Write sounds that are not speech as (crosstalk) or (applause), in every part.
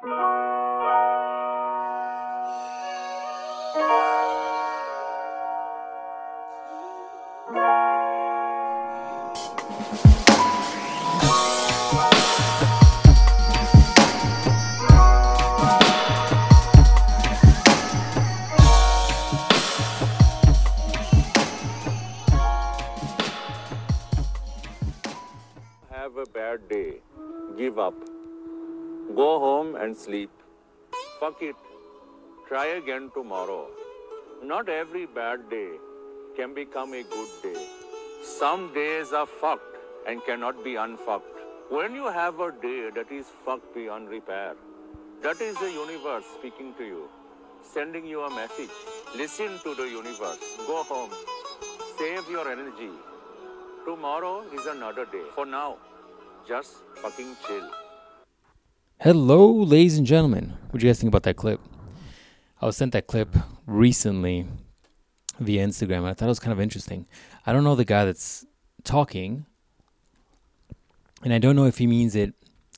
Have a bad day. Give up. Go home and sleep. Fuck it. Try again tomorrow. Not every bad day can become a good day. Some days are fucked and cannot be unfucked. When you have a day that is fucked beyond repair, that is the universe speaking to you, sending you a message. Listen to the universe. Go home. Save your energy. Tomorrow is another day. For now, just fucking chill. Hello, ladies and gentlemen. What do you guys think about that clip? I was sent that clip recently via Instagram, and I thought it was kind of interesting. I don't know the guy that's talking, and I don't know if he means it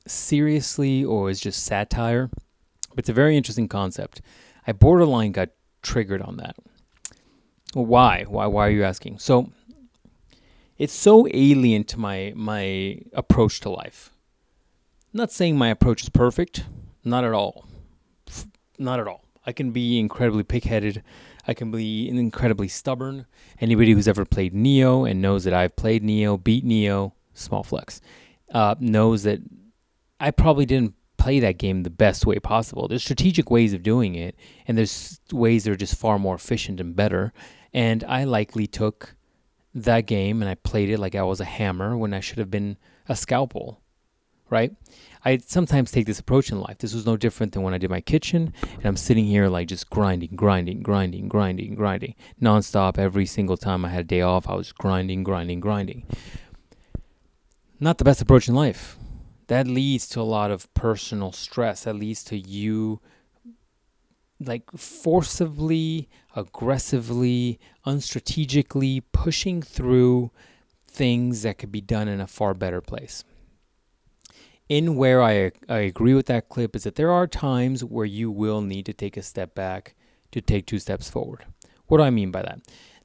seriously or is just satire, but it's a very interesting concept. I borderline got triggered on that. Why? Why? Why are you asking? So, it's so alien to my my approach to life. Not saying my approach is perfect, not at all. Not at all. I can be incredibly pig-headed. I can be incredibly stubborn. Anybody who's ever played Nioh and knows that I've played Nioh, beat Nioh, small flex, uh, knows that I probably didn't play that game the best way possible. There's strategic ways of doing it, and there's ways that are just far more efficient and better. And I likely took that game and I played it like I was a hammer when I should have been a scalpel, right? I sometimes take this approach in life. This was no different than when I did my kitchen and I'm sitting here like just grinding, grinding, grinding, grinding, grinding, nonstop. Every single time I had a day off, I was grinding, grinding, grinding. Not the best approach in life. That leads to a lot of personal stress. That leads to you like forcibly, aggressively, unstrategically pushing through things that could be done in a far better place. In where I, I agree with that clip is that there are times where you will need to take a step back to take two steps forward. What do I mean by that?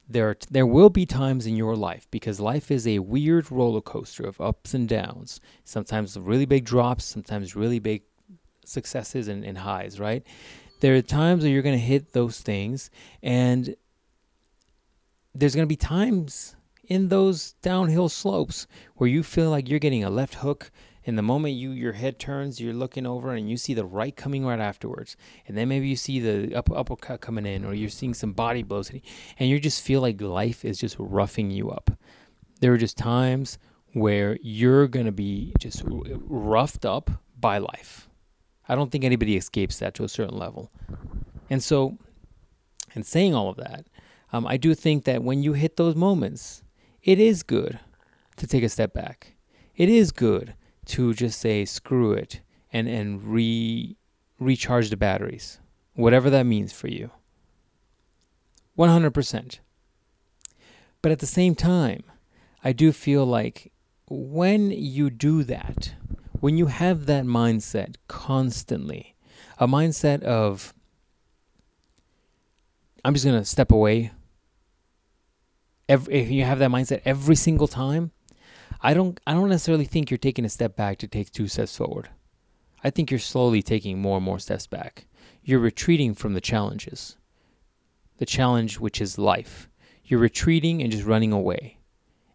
There, are, there will be times in your life because life is a weird roller coaster of ups and downs. Sometimes really big drops, sometimes really big successes and, and highs, right? there are times where you're going to hit those things and there's going to be times in those downhill slopes where you feel like you're getting a left hook and the moment you your head turns you're looking over and you see the right coming right afterwards and then maybe you see the up, uppercut coming in or you're seeing some body blows and you just feel like life is just roughing you up there are just times where you're to be just roughed up by life I don't think anybody escapes that to a certain level. And so, in saying all of that, um, I do think that when you hit those moments, it is good to take a step back. It is good to just say screw it and and re recharge the batteries, whatever that means for you. One hundred percent. But at the same time, I do feel like when you do that, when you have that mindset constantly, a mindset of, I'm just going to step away. If you have that mindset every single time, I don't, I don't necessarily think you're taking a step back to take two steps forward. I think you're slowly taking more and more steps back. You're retreating from the challenges, the challenge which is life. You're retreating and just running away.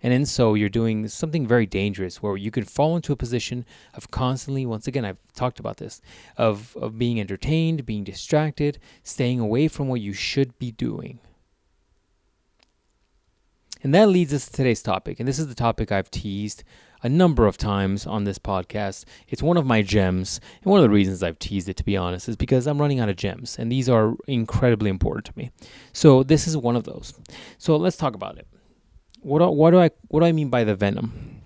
And in so, you're doing something very dangerous where you could fall into a position of constantly, once again, I've talked about this, of, of being entertained, being distracted, staying away from what you should be doing. And that leads us to today's topic. And this is the topic I've teased a number of times on this podcast. It's one of my gems. And one of the reasons I've teased it, to be honest, is because I'm running out of gems. And these are incredibly important to me. So this is one of those. So let's talk about it what do, what do I what do I mean by the venom?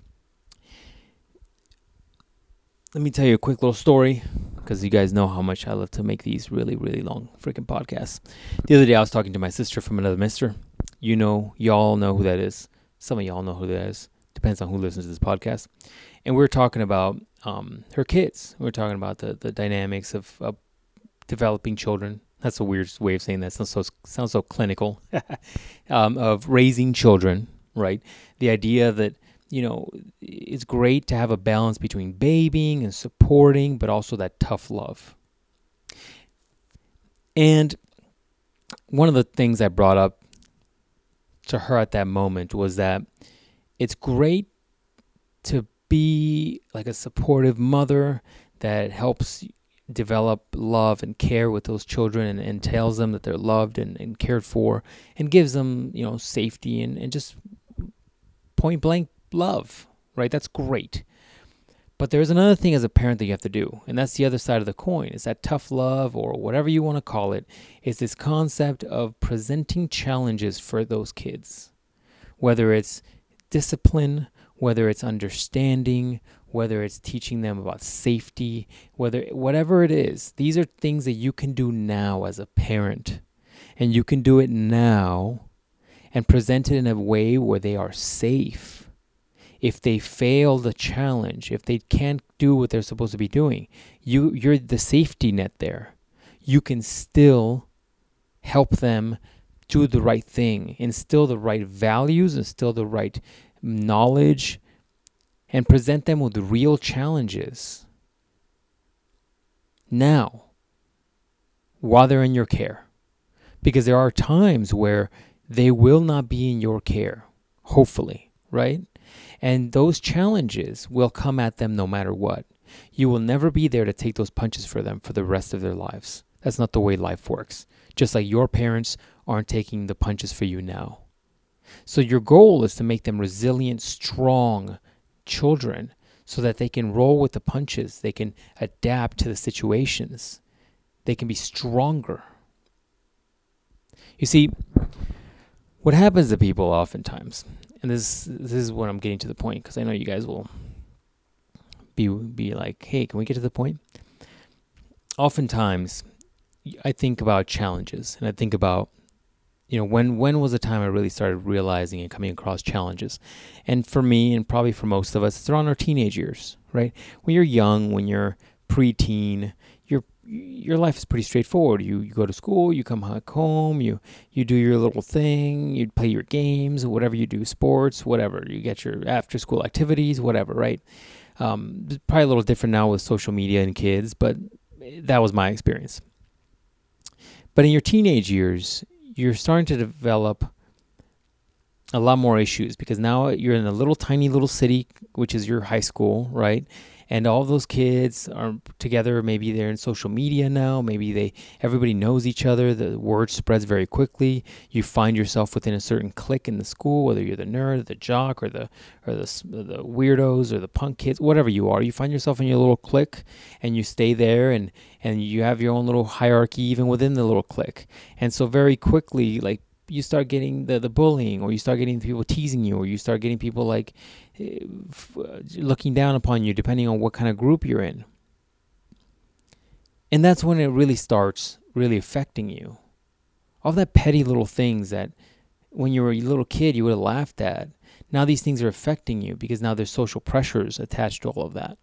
Let me tell you a quick little story because you guys know how much I love to make these really really long freaking podcasts. The other day I was talking to my sister from another mister. You know, y'all know who that is. Some of y'all know who that is. Depends on who listens to this podcast. And we are talking about um, her kids. We are talking about the, the dynamics of, of developing children. That's a weird way of saying that. Sounds so sounds so clinical. (laughs) um, of raising children, right? The idea that you know it's great to have a balance between babying and supporting, but also that tough love. And one of the things I brought up to her at that moment was that it's great to be like a supportive mother that helps develop love and care with those children and, and tells them that they're loved and, and cared for and gives them, you know, safety and, and just point blank love, right? That's great. But there's another thing as a parent that you have to do, and that's the other side of the coin. Is that tough love or whatever you want to call it, is this concept of presenting challenges for those kids. Whether it's discipline, whether it's understanding, whether it's teaching them about safety, whether whatever it is, these are things that you can do now as a parent. And you can do it now and present it in a way where they are safe if they fail the challenge, if they can't do what they're supposed to be doing, you you're the safety net there. You can still help them do the right thing, instill the right values, instill the right knowledge, and present them with real challenges. Now, while they're in your care. Because there are times where they will not be in your care, hopefully, right? And those challenges will come at them no matter what. You will never be there to take those punches for them for the rest of their lives. That's not the way life works. Just like your parents aren't taking the punches for you now. So, your goal is to make them resilient, strong children so that they can roll with the punches, they can adapt to the situations, they can be stronger. You see, what happens to people oftentimes and this this is what I'm getting to the point because I know you guys will be be like, hey, can we get to the point? Oftentimes, I think about challenges, and I think about you know when when was the time I really started realizing and coming across challenges, and for me, and probably for most of us, it's around our teenage years, right? When you're young, when you're preteen, your life is pretty straightforward. You, you go to school, you come back home, you you do your little thing, you play your games, whatever you do, sports, whatever. You get your after school activities, whatever, right? Um, probably a little different now with social media and kids, but that was my experience. But in your teenage years, you're starting to develop a lot more issues because now you're in a little tiny little city, which is your high school, right? And all those kids are together. Maybe they're in social media now. Maybe they everybody knows each other. The word spreads very quickly. You find yourself within a certain clique in the school whether you're the nerd the jock or the or the, the weirdos or the punk kids whatever you are. You find yourself in your little clique and you stay there and and you have your own little hierarchy even within the little clique. And so very quickly like you start getting the, the bullying or you start getting people teasing you or you start getting people like eh, uh, looking down upon you depending on what kind of group you're in. And that's when it really starts really affecting you. All that petty little things that when you were a little kid you would have laughed at now these things are affecting you because now there's social pressures attached to all of that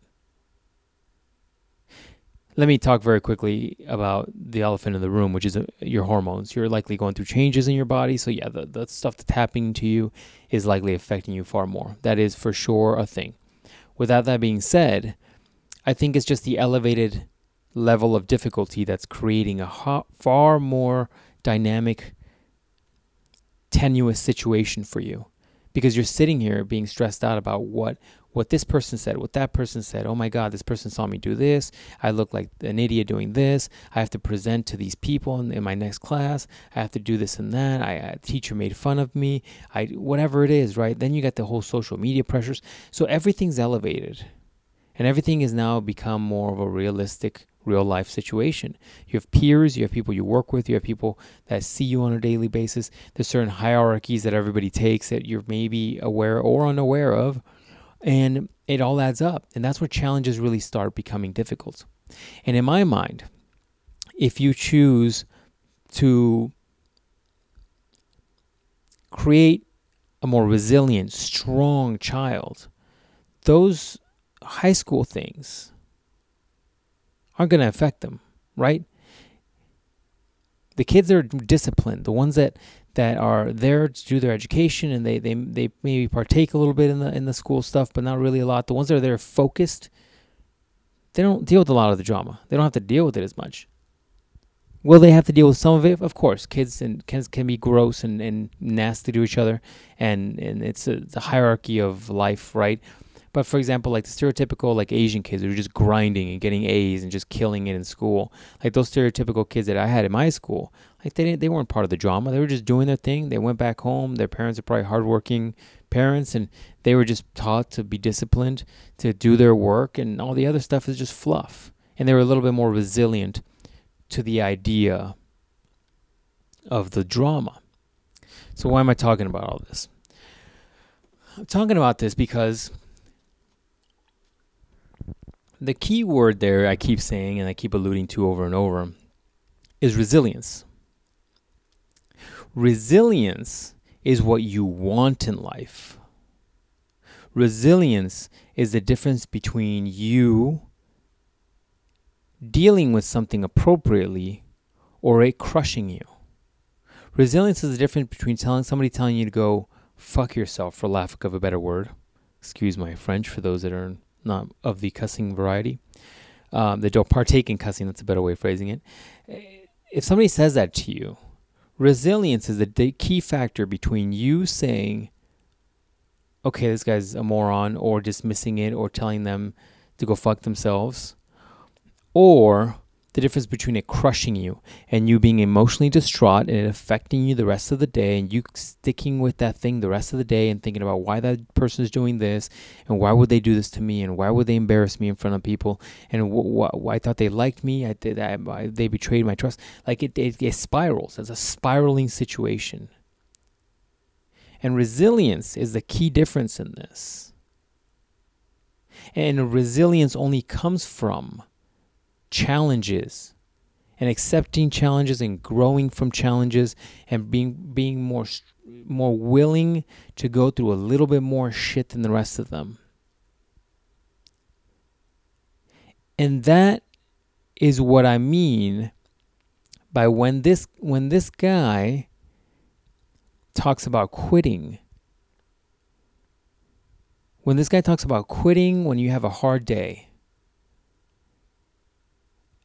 let me talk very quickly about the elephant in the room, which is uh, your hormones. You're likely going through changes in your body. So, yeah, the, the stuff that's happening to you is likely affecting you far more. That is for sure a thing. Without that being said, I think it's just the elevated level of difficulty that's creating a ha- far more dynamic, tenuous situation for you because you're sitting here being stressed out about what what this person said, what that person said. Oh my God, this person saw me do this. I look like an idiot doing this. I have to present to these people in, in my next class. I have to do this and that. I, a teacher made fun of me. I whatever it is, right? Then you got the whole social media pressures. So everything's elevated, and everything has now become more of a realistic real life situation. You have peers, you have people you work with, you have people that see you on a daily basis. There's certain hierarchies that everybody takes that you're maybe aware or unaware of and it all adds up. And that's where challenges really start becoming difficult. And in my mind, if you choose to create a more resilient, strong child, those high school things aren't going to affect them, right? The kids that are disciplined, the ones that that are there to do their education and they, they they maybe partake a little bit in the in the school stuff, but not really a lot. The ones that are there focused, they don't deal with a lot of the drama. They don't have to deal with it as much. Will they have to deal with some of it? Of course, kids and kids can be gross and, and nasty to each other, and and it's a, a hierarchy of life, right? But for example, like the stereotypical like Asian kids who are just grinding and getting A's and just killing it in school, like those stereotypical kids that I had in my school, like they didn't, they weren't part of the drama. They were just doing their thing. They went back home. Their parents are probably hardworking parents, and they were just taught to be disciplined, to do their work, and all the other stuff is just fluff. And they were a little bit more resilient to the idea of the drama. So why am I talking about all this? I'm talking about this because the key word there I keep saying and I keep alluding to over and over is resilience. Resilience is what you want in life. Resilience is the difference between you dealing with something appropriately or it crushing you. Resilience is the difference between telling somebody telling you to go fuck yourself for lack of a better word. Excuse my French for those that are not of the cussing variety. Um, that don't partake in cussing, that's a better way of phrasing it. If somebody says that to you, resilience is the key factor between you saying, okay, this guy's a moron, or dismissing it, or telling them to go fuck themselves, or the difference between it crushing you and you being emotionally distraught and it affecting you the rest of the day and you sticking with that thing the rest of the day and thinking about why that person is doing this and why would they do this to me and why would they embarrass me in front of people and wh- wh- I thought they liked me I did I, I, they betrayed my trust. Like it, it, it spirals. It's a spiraling situation. And resilience is the key difference in this. And resilience only comes from challenges and accepting challenges and growing from challenges and being being more more willing to go through a little bit more shit than the rest of them. And that is what I mean by when this when this guy talks about quitting. When this guy talks about quitting when you have a hard day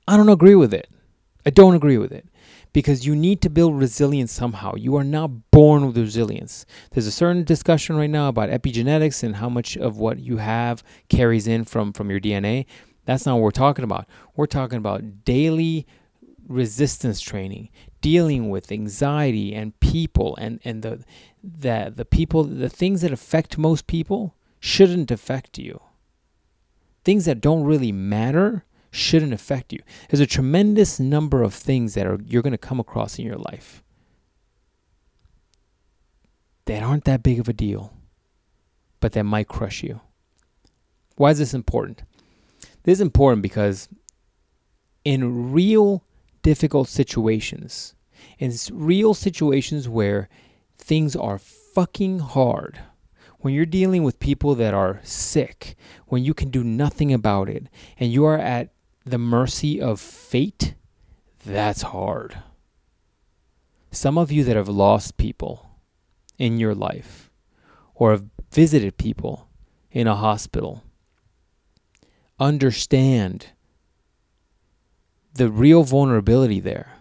I don't agree with it. I don't agree with it because you need to build resilience somehow. You are not born with resilience. There's a certain discussion right now about epigenetics and how much of what you have carries in from from your DNA. That's not what we're talking about. We're talking about daily resistance training, dealing with anxiety and people and and the the the people the things that affect most people shouldn't affect you. Things that don't really matter shouldn't affect you. There's a tremendous number of things that are you're going to come across in your life that aren't that big of a deal, but that might crush you. Why is this important? This is important because in real difficult situations, in real situations where things are fucking hard, when you're dealing with people that are sick, when you can do nothing about it, and you are at the mercy of fate, that's hard. Some of you that have lost people in your life or have visited people in a hospital understand the real vulnerability there.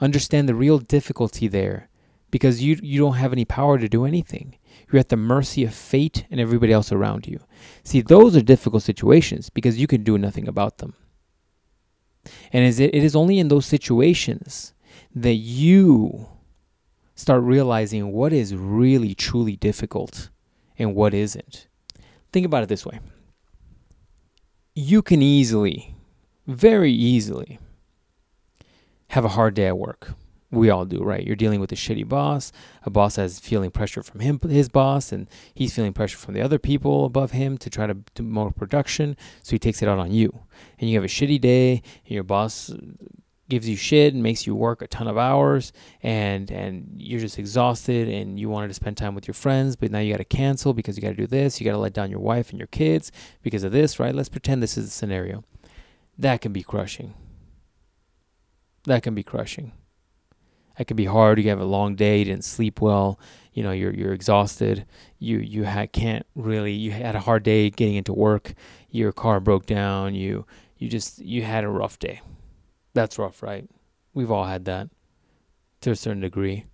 Understand the real difficulty there because you, you don't have any power to do anything. You're at the mercy of fate and everybody else around you. See, those are difficult situations because you can do nothing about them. And it is only in those situations that you start realizing what is really truly difficult and what isn't. Think about it this way you can easily, very easily, have a hard day at work we all do, right? You're dealing with a shitty boss. A boss has feeling pressure from him, his boss, and he's feeling pressure from the other people above him to try to do more production. So he takes it out on you, and you have a shitty day, and your boss gives you shit and makes you work a ton of hours and and you're just exhausted and you wanted to spend time with your friends but now you got to cancel because you got to do this you got to let down your wife and your kids because of this right let's pretend this is the scenario that can be crushing that can be crushing that can be hard you have a long day you didn't sleep well you know you're you're exhausted you you ha- can't really you had a hard day getting into work your car broke down you you just you had a rough day that's rough, right? We've all had that to a certain degree.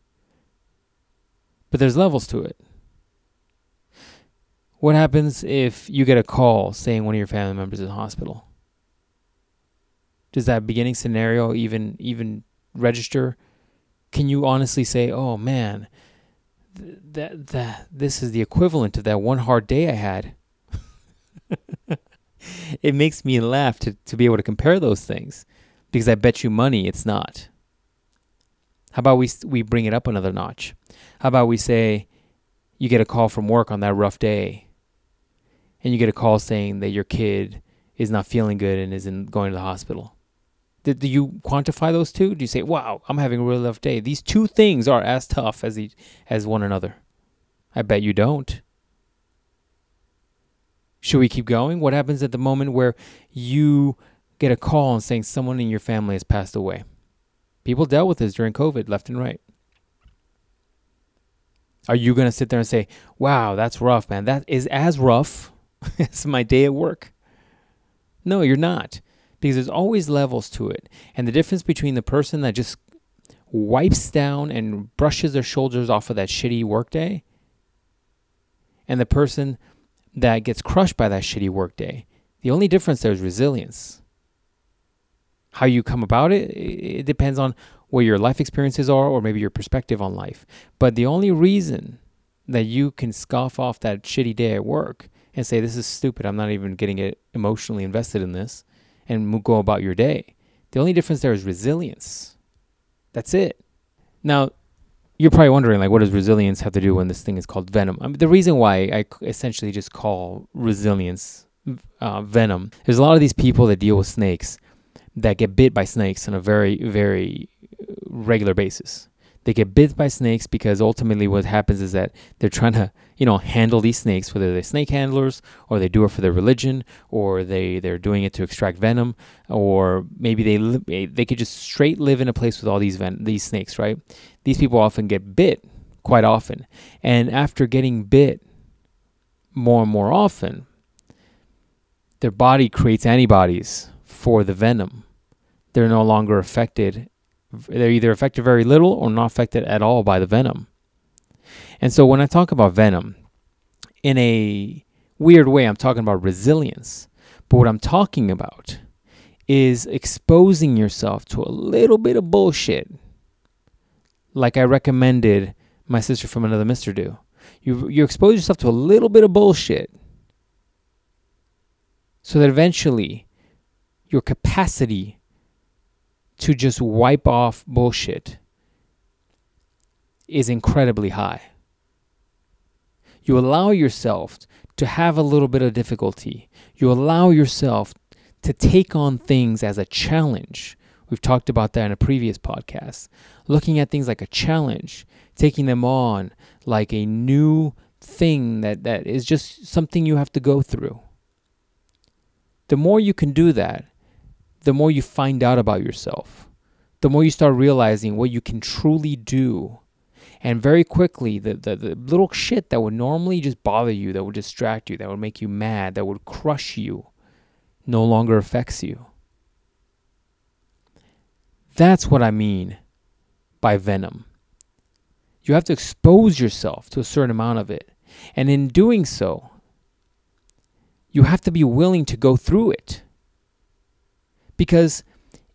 But there's levels to it. What happens if you get a call saying one of your family members is in hospital? Does that beginning scenario even even register? Can you honestly say, "Oh man, th- that that this is the equivalent of that one hard day I had"? (laughs) it makes me laugh to, to be able to compare those things because I bet you money it's not. How about we we bring it up another notch? How about we say you get a call from work on that rough day and you get a call saying that your kid is not feeling good and is in going to the hospital. Do, do you quantify those two? Do you say, "Wow, I'm having a really rough day." These two things are as tough as the, as one another. I bet you don't. Should we keep going? What happens at the moment where you get a call and saying someone in your family has passed away. People dealt with this during COVID left and right. Are you going to sit there and say, wow, that's rough, man? That is as rough (laughs) as my day at work? No, you're not. Because there's always levels to it. And the difference between the person that just wipes down and brushes their shoulders off of that shitty workday and the person that gets crushed by that shitty workday, the only difference there is resilience. How you come about it, it depends on what your life experiences are or maybe your perspective on life. But the only reason that you can scoff off that shitty day at work and say, This is stupid, I'm not even getting emotionally invested in this, and go about your day. The only difference there is resilience. That's it. Now, you're probably wondering, like, what does resilience have to do when this thing is called venom? I mean, the reason why I essentially just call resilience uh, venom, there's a lot of these people that deal with snakes that get bit by snakes on a very, very regular basis. They get bit by snakes because ultimately what happens is that they're trying to, you know, handle these snakes, whether they're snake handlers or they do it for their religion or they, they're doing it to extract venom or maybe they li- eh, they could just straight live in a place with all these ven- these snakes, right? These people often get bit quite often. And after getting bit more and more often, their body creates antibodies for the venom they're no longer affected. They're either affected very little or not affected at all by the venom. And so when I talk about venom, in a weird way, I'm talking about resilience. But what I'm talking about is exposing yourself to a little bit of bullshit, like I recommended my sister from another mister do. You you expose yourself to a little bit of bullshit, so that eventually your capacity to just wipe off bullshit is incredibly high. You allow yourself to have a little bit of difficulty. You allow yourself to take on things as a challenge. We've talked about that in a previous podcast. Looking at things like a challenge, taking them on like a new thing that, that is just something you have to go through. The more you can do that, the more you find out about yourself, the more you start realizing what you can truly do. And very quickly, the, the, the little shit that would normally just bother you, that would distract you, that would make you mad, that would crush you, no longer affects you. That's what I mean by venom. You have to expose yourself to a certain amount of it. And in doing so, you have to be willing to go through it. Because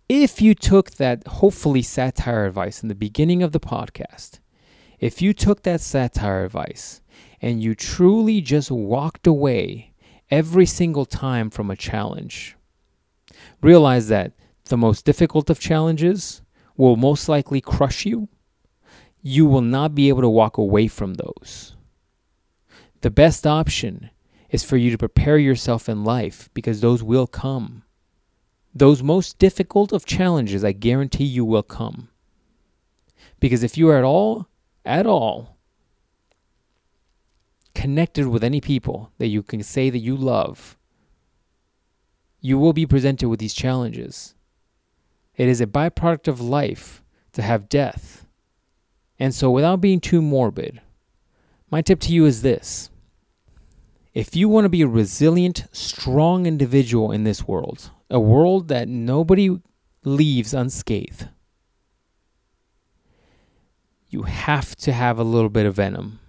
if you took that hopefully satire advice in the beginning of the podcast, if you took that satire advice and you truly just walked away every single time from a challenge, realize that the most difficult of challenges will most likely crush you. You will not be able to walk away from those. The best option is for you to prepare yourself in life because those will come those most difficult of challenges, I guarantee you will come. Because if you are at all, at all, connected with any people that you can say that you love, you will be presented with these challenges. It is a byproduct of life to have death. And so, without being too morbid, my tip to you is this if you want to be a resilient, strong individual in this world, a world that nobody leaves unscathed, you have to have a little bit of venom.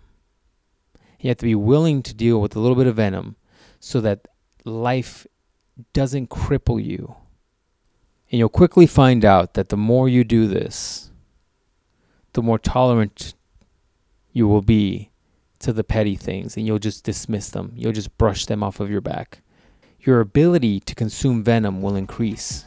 You have to be willing to deal with a little bit of venom so that life doesn't cripple you. And you'll quickly find out that the more you do this, the more tolerant you will be to the petty things and you'll just dismiss them. You'll just brush them off of your back. Your ability to consume venom will increase.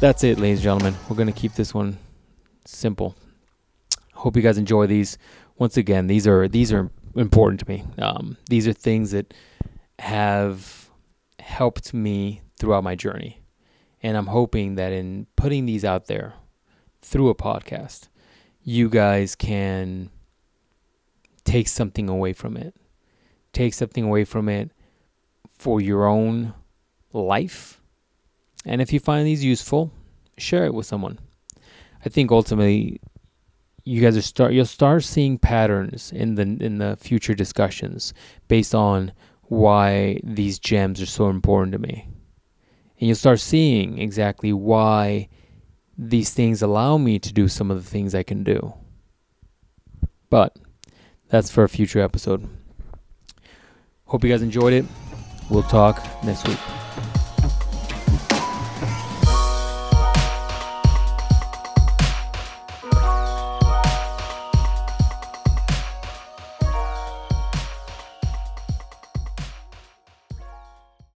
That's it, ladies and gentlemen. We're going to keep this one simple. Hope you guys enjoy these. Once again, these are these are important to me. Um, these are things that have helped me throughout my journey. And I'm hoping that in putting these out there through a podcast, you guys can take something away from it. Take something away from it for your own life and if you find these useful, share it with someone. I think ultimately you guys are start you'll start seeing patterns in the in the future discussions based on why these gems are so important to me. And you'll start seeing exactly why these things allow me to do some of the things I can do. But that's for a future episode. Hope you guys enjoyed it. We'll talk next week.